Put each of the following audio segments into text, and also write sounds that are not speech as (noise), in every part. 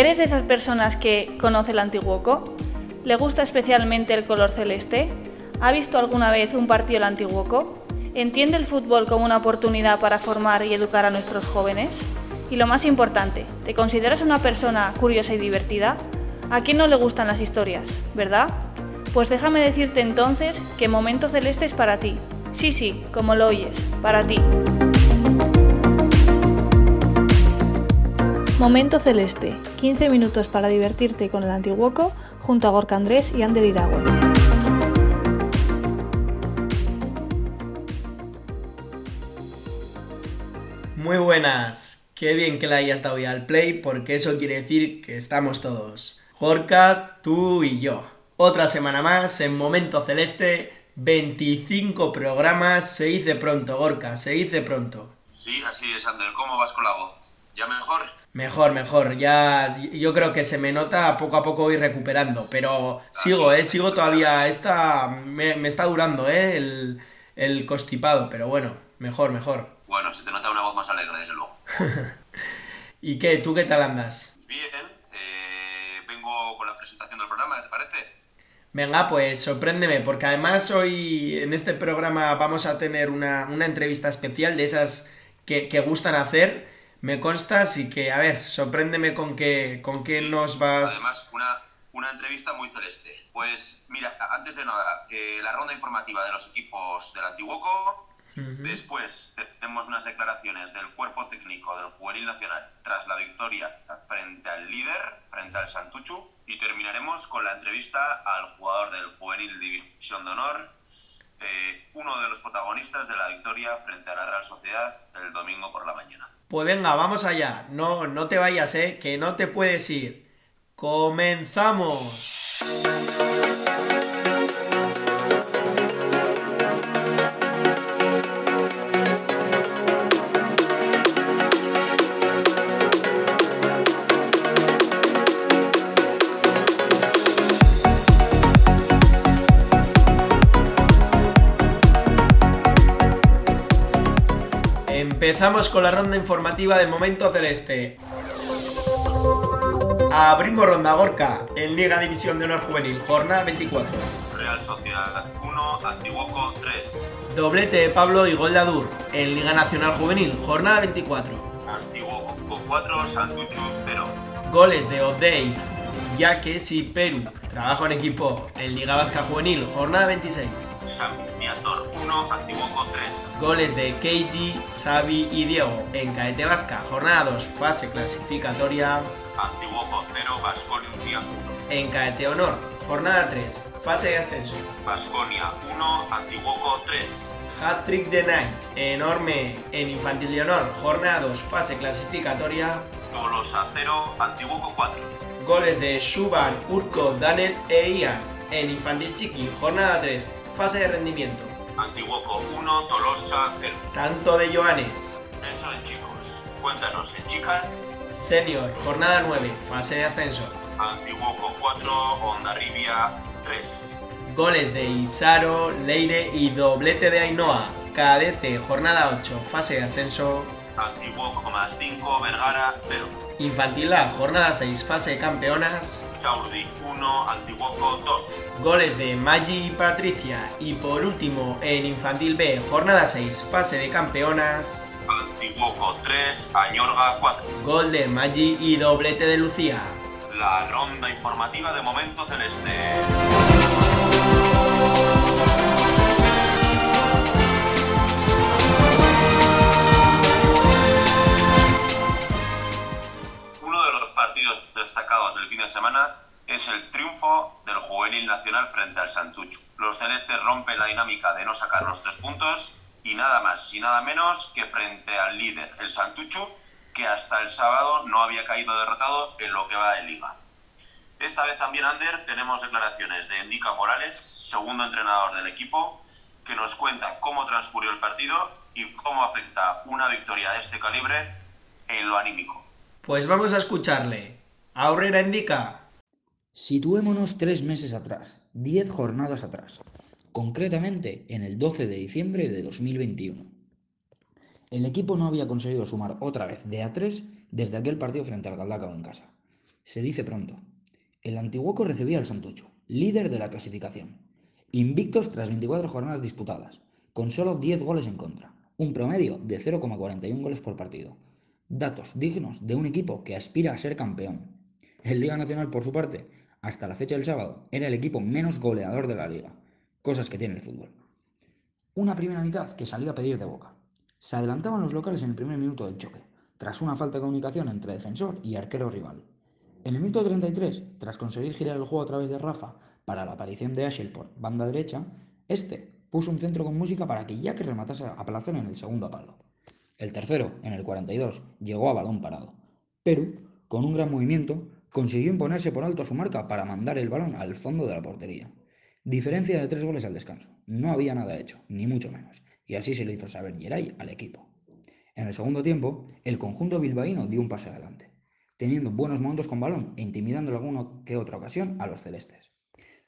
¿Eres de esas personas que conoce el Antiguoco? ¿Le gusta especialmente el color celeste? ¿Ha visto alguna vez un partido del Antiguoco? ¿Entiende el fútbol como una oportunidad para formar y educar a nuestros jóvenes? Y lo más importante, ¿te consideras una persona curiosa y divertida? ¿A quién no le gustan las historias, verdad? Pues déjame decirte entonces que Momento Celeste es para ti. Sí, sí, como lo oyes, para ti. Momento Celeste, 15 minutos para divertirte con el Antiguoco junto a Gorka Andrés y Ander Iragüe. Muy buenas, qué bien que le hayas dado ya al play porque eso quiere decir que estamos todos. Gorka, tú y yo. Otra semana más en Momento Celeste, 25 programas, se dice pronto, Gorka, se dice pronto. Sí, así es, Ander. ¿Cómo vas con la voz? ¿Ya mejor? Mejor, mejor. Ya yo creo que se me nota poco a poco ir recuperando, pero sigo, eh, sigo todavía. Esta me, me está durando, eh, el, el constipado, pero bueno, mejor, mejor. Bueno, se te nota una voz más alegre, desde luego. (laughs) ¿Y qué? ¿Tú qué tal andas? Bien, eh, vengo con la presentación del programa, ¿qué te parece? Venga, pues sorpréndeme, porque además hoy en este programa vamos a tener una, una entrevista especial de esas que, que gustan hacer me consta, así que, a ver, sorpréndeme con qué, con qué nos vas... Además, una, una entrevista muy celeste. Pues mira, antes de nada, eh, la ronda informativa de los equipos del Antiguoco. Después tenemos unas declaraciones del cuerpo técnico del Juvenil Nacional tras la victoria frente al líder, frente al Santuchu. Y terminaremos con la entrevista al jugador del Juvenil División de Honor, eh, uno de los protagonistas de la victoria frente a la Real Sociedad el domingo por la mañana. Pues venga, vamos allá. No, no te vayas, eh, que no te puedes ir. Comenzamos. Empezamos con la ronda informativa de Momento Celeste. Abrimos ronda Gorka en Liga División de Honor Juvenil, jornada 24. Real Sociedad 1, Antiguoco 3. Doblete de Pablo y gol de Adur en Liga Nacional Juvenil, jornada 24. Antiguoco 4, Santuchu 0. Goles de Odey, Yaques y Perú. Trabajo en equipo en Liga Vasca Juvenil, jornada 26. San Viator 1, Antiguoco 3. Goles de Keiji, Xavi y Diego en Caete Vasca, jornada 2, fase clasificatoria. Antiguoco 0, Vasconia 1. En Caete Honor, jornada 3, fase de ascenso. Vasconia 1, Antiguoco 3. Hat-trick de Night, enorme en Infantil de Honor, jornada 2, fase clasificatoria. Tolosa 0, Antiguoco 4. Goles de Shuban, Urko, Daniel e Ian en Infantil Chiqui, jornada 3, fase de rendimiento. Antiguoco 1, Tolosa 0. Tanto de Joanes. Eso en chicos. Cuéntanos en chicas. Senior, jornada 9, fase de ascenso. Antiguoco 4, Ondarribia 3. Goles de Isaro, Leire y doblete de Ainhoa. Cadete, jornada 8, fase de ascenso. Antiguoco más 5, Vergara 0. Infantil A, jornada 6, fase de campeonas. Yaurdi 1, Antiguoco 2. Goles de Maggi y Patricia. Y por último, en Infantil B, jornada 6, fase de campeonas. Antiguoco 3, Añorga 4. Gol de Maggi y doblete de Lucía. La ronda informativa de Momento Celeste. Partidos destacados del fin de semana es el triunfo del juvenil nacional frente al Santucho. Los celestes rompen la dinámica de no sacar los tres puntos y nada más y nada menos que frente al líder, el Santucho, que hasta el sábado no había caído derrotado en lo que va de liga. Esta vez también, Ander, tenemos declaraciones de Endica Morales, segundo entrenador del equipo, que nos cuenta cómo transcurrió el partido y cómo afecta una victoria de este calibre en lo anímico. Pues vamos a escucharle. Aurrera Endica. Situémonos tres meses atrás, diez jornadas atrás, concretamente en el 12 de diciembre de 2021. El equipo no había conseguido sumar otra vez de a 3 desde aquel partido frente al Galdacao en casa. Se dice pronto. El Antiguoco recibía al Santucho, líder de la clasificación, invictos tras 24 jornadas disputadas, con solo 10 goles en contra, un promedio de 0,41 goles por partido. Datos dignos de un equipo que aspira a ser campeón. El Liga Nacional, por su parte, hasta la fecha del sábado, era el equipo menos goleador de la liga, cosas que tiene el fútbol. Una primera mitad que salió a pedir de boca. Se adelantaban los locales en el primer minuto del choque, tras una falta de comunicación entre defensor y arquero rival. En el minuto 33, tras conseguir girar el juego a través de Rafa para la aparición de Ashel por banda derecha, este puso un centro con música para que que rematase a Palazón en el segundo palo. El tercero, en el 42, llegó a balón parado. Pero, con un gran movimiento, consiguió imponerse por alto su marca para mandar el balón al fondo de la portería. Diferencia de tres goles al descanso. No había nada hecho, ni mucho menos. Y así se lo hizo saber Geray al equipo. En el segundo tiempo, el conjunto bilbaíno dio un paso adelante teniendo buenos momentos con balón e intimidando en alguna que otra ocasión a los celestes.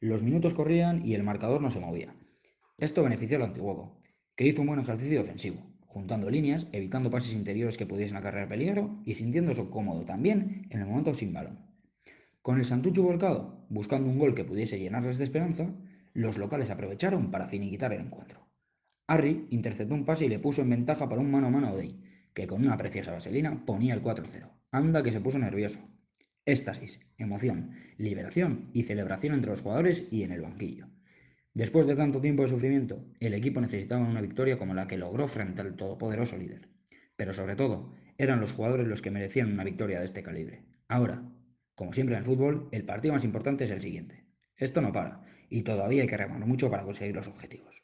Los minutos corrían y el marcador no se movía. Esto benefició al Antiguoco, que hizo un buen ejercicio ofensivo, juntando líneas, evitando pases interiores que pudiesen acarrear peligro y sintiéndose cómodo también en el momento sin balón. Con el Santucho volcado, buscando un gol que pudiese llenarles de esperanza, los locales aprovecharon para finiquitar el encuentro. Harry interceptó un pase y le puso en ventaja para un mano a mano a Odey, que con una preciosa vaselina ponía el 4-0. Anda que se puso nervioso. Éxtasis, emoción, liberación y celebración entre los jugadores y en el banquillo. Después de tanto tiempo de sufrimiento, el equipo necesitaba una victoria como la que logró frente al todopoderoso líder. Pero sobre todo, eran los jugadores los que merecían una victoria de este calibre. Ahora, como siempre en el fútbol, el partido más importante es el siguiente. Esto no para, y todavía hay que remar mucho para conseguir los objetivos.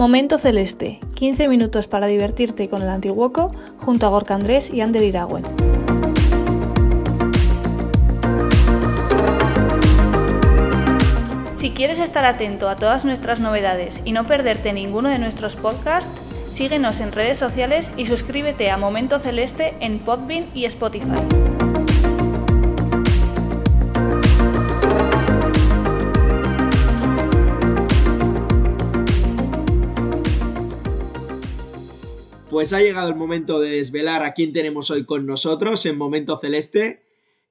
Momento Celeste, 15 minutos para divertirte con el Antiguoco junto a Gorka Andrés y Ander Iragüen. Si quieres estar atento a todas nuestras novedades y no perderte ninguno de nuestros podcasts, síguenos en redes sociales y suscríbete a Momento Celeste en Podbean y Spotify. Pues ha llegado el momento de desvelar a quién tenemos hoy con nosotros en Momento Celeste.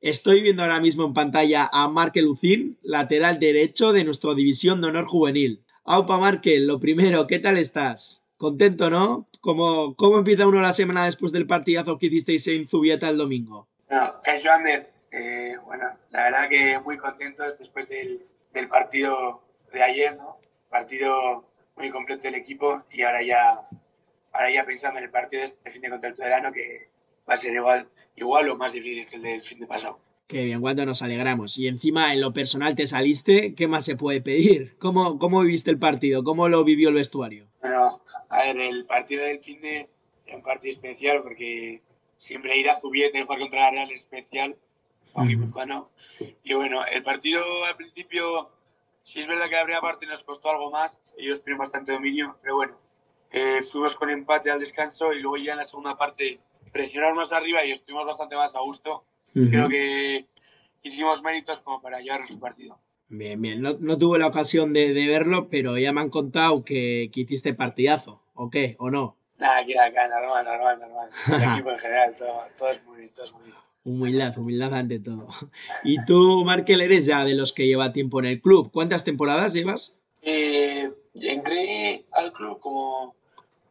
Estoy viendo ahora mismo en pantalla a Markel Lucín, lateral derecho de nuestra división de honor juvenil. Aupa Markel, lo primero, ¿qué tal estás? ¿Contento, no? ¿Cómo, cómo empieza uno la semana después del partidazo que hicisteis en Zubieta el domingo? No, eh, bueno, la verdad que muy contento después del, del partido de ayer, ¿no? Partido muy completo del equipo y ahora ya ahora ya pensando en el partido de este fin de contra el Tudelano, que va a ser igual, igual o más difícil que el del fin de pasado. Qué bien, cuando nos alegramos. Y encima, en lo personal, te saliste, ¿qué más se puede pedir? ¿Cómo, cómo viviste el partido? ¿Cómo lo vivió el vestuario? Bueno, a ver, el partido del fin de es un partido especial porque siempre ir a Zubieta y jugar contra la Real es especial, a guipuzcoano. Y bueno, el partido al principio, sí es verdad que la primera parte nos costó algo más, ellos tienen bastante dominio, pero bueno, eh, fuimos con empate al descanso y luego ya en la segunda parte presionaron más arriba y estuvimos bastante más a gusto. Creo que hicimos méritos como para llevarnos el partido. Bien, bien. No, no tuve la ocasión de, de, verlo, pero ya me han contado que, que, hiciste partidazo, ¿o qué? ¿O no? Nada, queda acá, normal, normal, normal. (laughs) El equipo en general, todo, todo es muy, todo es muy Humildad, humildad ante todo. Y tú, Markel, eres ya de los que lleva tiempo en el club. ¿Cuántas temporadas llevas? Eh, entré al club como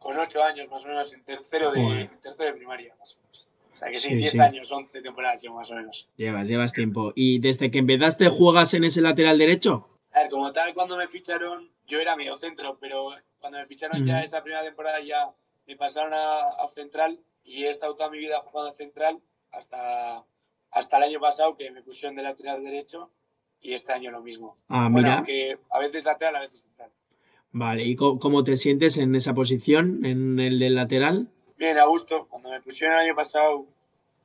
con ocho años más o menos en tercero de, tercero de primaria, más o menos. O sea que sí, 10 sí, años, 11 temporadas llevo más o menos. Llevas, llevas tiempo. ¿Y desde que empezaste juegas en ese lateral derecho? A ver, como tal, cuando me ficharon, yo era medio centro, pero cuando me ficharon mm. ya esa primera temporada ya me pasaron a, a, central y he estado toda mi vida jugando a central hasta, hasta el año pasado que me pusieron de lateral derecho y este año lo mismo. Ah, bueno, mira. Aunque a veces lateral, a veces central. Vale, ¿y cómo te sientes en esa posición, en el del lateral? Bien, a gusto. Cuando me pusieron el año pasado,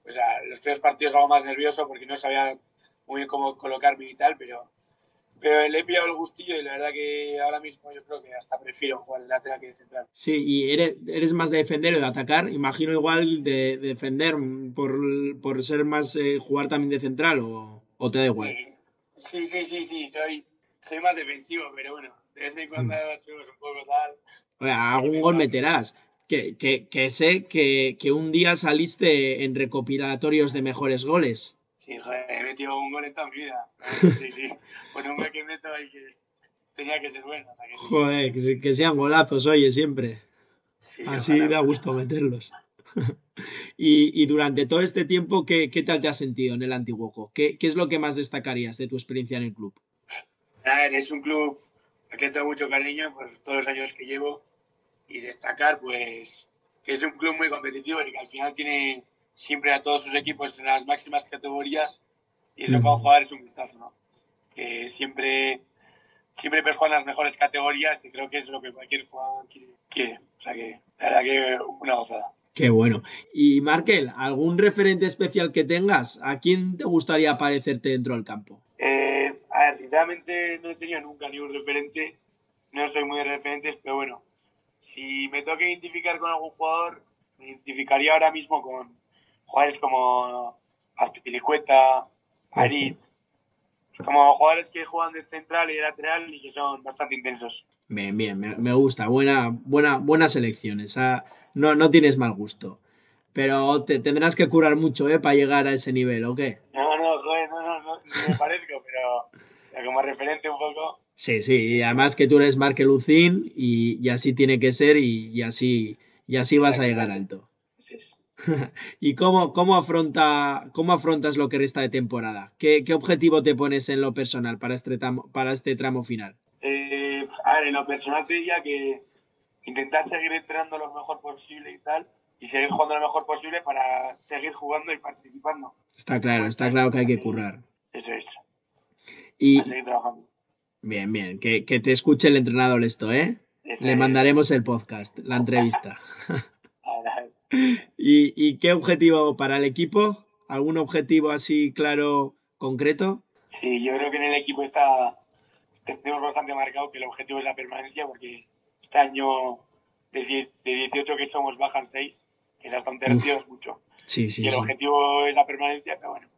pues a los tres partidos algo más nervioso porque no sabía muy bien cómo colocarme y tal, pero, pero le he pillado el gustillo y la verdad que ahora mismo yo creo que hasta prefiero jugar de lateral que de central. Sí, y eres, eres más de defender o de atacar, imagino igual de, de defender por, por, ser más, eh, jugar también de central o, o te da igual. Sí, sí, sí, sí, sí, soy, soy más defensivo, pero bueno de vez en cuando hacemos un poco tal, algún gol meterás. Que, que, que sé que, que, un día saliste en recopilatorios de mejores goles. Sí, joder, he metido un gol en toda mi vida. Sí, sí. Bueno, un gol que meto ahí que tenía que ser bueno. Que joder, que, que, sean golazos, oye, siempre. Sí, Así da gusto meterlos. (laughs) y, y, durante todo este tiempo, ¿qué, ¿qué, tal te has sentido en el Antiguoco? ¿Qué, ¿Qué es lo que más destacarías de tu experiencia en el club? A ver, es un club que tengo mucho cariño por todos los años que llevo y destacar, pues, que es un club muy competitivo y que al final tiene siempre a todos sus equipos en las máximas categorías y eso para un jugador es un gustazo, ¿no? Que siempre, siempre jugar en las mejores categorías y creo que es lo que cualquier jugador quiere. O sea que, la verdad que una gozada. Qué bueno. Y Markel, ¿algún referente especial que tengas? ¿A quién te gustaría parecerte dentro del campo? Eh, a ver, sinceramente no he tenido nunca ni un referente. No soy muy de referentes, pero bueno, si me toca identificar con algún jugador, me identificaría ahora mismo con jugadores como Azpilicueta, Aritz, como jugadores que juegan de central y de lateral y que son bastante intensos. Bien, bien, me, gusta. Buena, buena, buenas elecciones. Ah, no, no tienes mal gusto. Pero te tendrás que curar mucho, ¿eh? Para llegar a ese nivel, ¿o qué? No, no, joder, no, no, no, me parezco, pero como referente un poco. Sí, sí, y además que tú eres Marque Lucín y, y, así tiene que ser y, y así, y así vas a llegar alto. Sí, sí. (laughs) ¿Y cómo, cómo, afronta, cómo afrontas lo que resta de temporada? ¿Qué, ¿Qué, objetivo te pones en lo personal para este tramo, para este tramo final? Eh, a ver, en lo personal te diría que intentar seguir entrenando lo mejor posible y tal, y seguir jugando lo mejor posible para seguir jugando y participando. Está claro, está claro que hay que currar. Eso es. Y... seguir trabajando. Bien, bien, que, que te escuche el entrenador esto, ¿eh? Le mandaremos el podcast, la entrevista. (laughs) (laughs) ¿Y, ¿Y, qué objetivo para el equipo? ¿Algún objetivo así claro, concreto? Sí, yo creo que en el equipo está tenemos bastante marcado que el objetivo es la permanencia porque este año de, de 18 que somos bajan 6, que es hasta un tercio, es mucho. Sí, sí, y el sí. objetivo es la permanencia, pero bueno,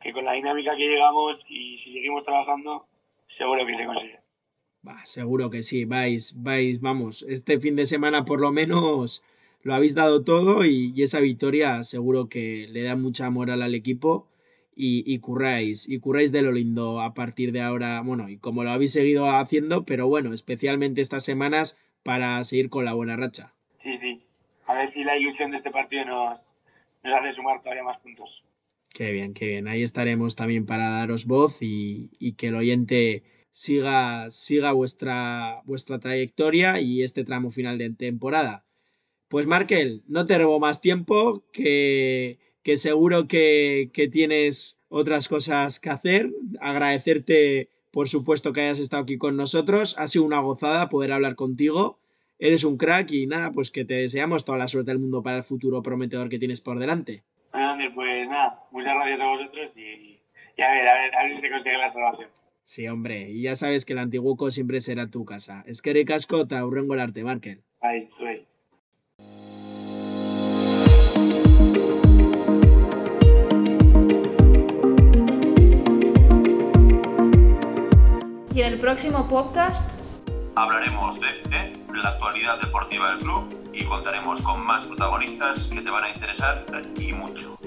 que con la dinámica que llegamos y si seguimos trabajando, seguro que se consigue. Bah, seguro que sí, vais, vais, vamos, este fin de semana por lo menos lo habéis dado todo y, y, esa victoria seguro que le da mucha moral al equipo y, y, curráis, y curráis de lo lindo a partir de ahora, bueno, y como lo habéis seguido haciendo, pero bueno, especialmente estas semanas para seguir con la buena racha. Sí, sí, a ver si la ilusión de este partido nos, nos hace sumar todavía más puntos. Qué bien, qué bien, ahí estaremos también para daros voz y, y que el oyente siga, siga vuestra, vuestra trayectoria y este tramo final de temporada. Pues Markel, no te robo más tiempo, que, que seguro que, que, tienes otras cosas que hacer. Agradecerte, por supuesto, que hayas estado aquí con nosotros. Ha sido una gozada poder hablar contigo. Eres un crack y nada, pues que te deseamos toda la suerte del mundo para el futuro prometedor que tienes por delante. Bueno, Ander, pues nada, muchas gracias a vosotros y, y, a ver, a ver, a ver si se consigue la salvación. Sí, hombre, y ya sabes que el Antiguoco siempre será tu casa. Es que ricasco, ta arte, Markel. Ahí, soy. Y en el próximo podcast hablaremos de, la actualidad deportiva del club y contaremos con más protagonistas que te van a interesar y mucho.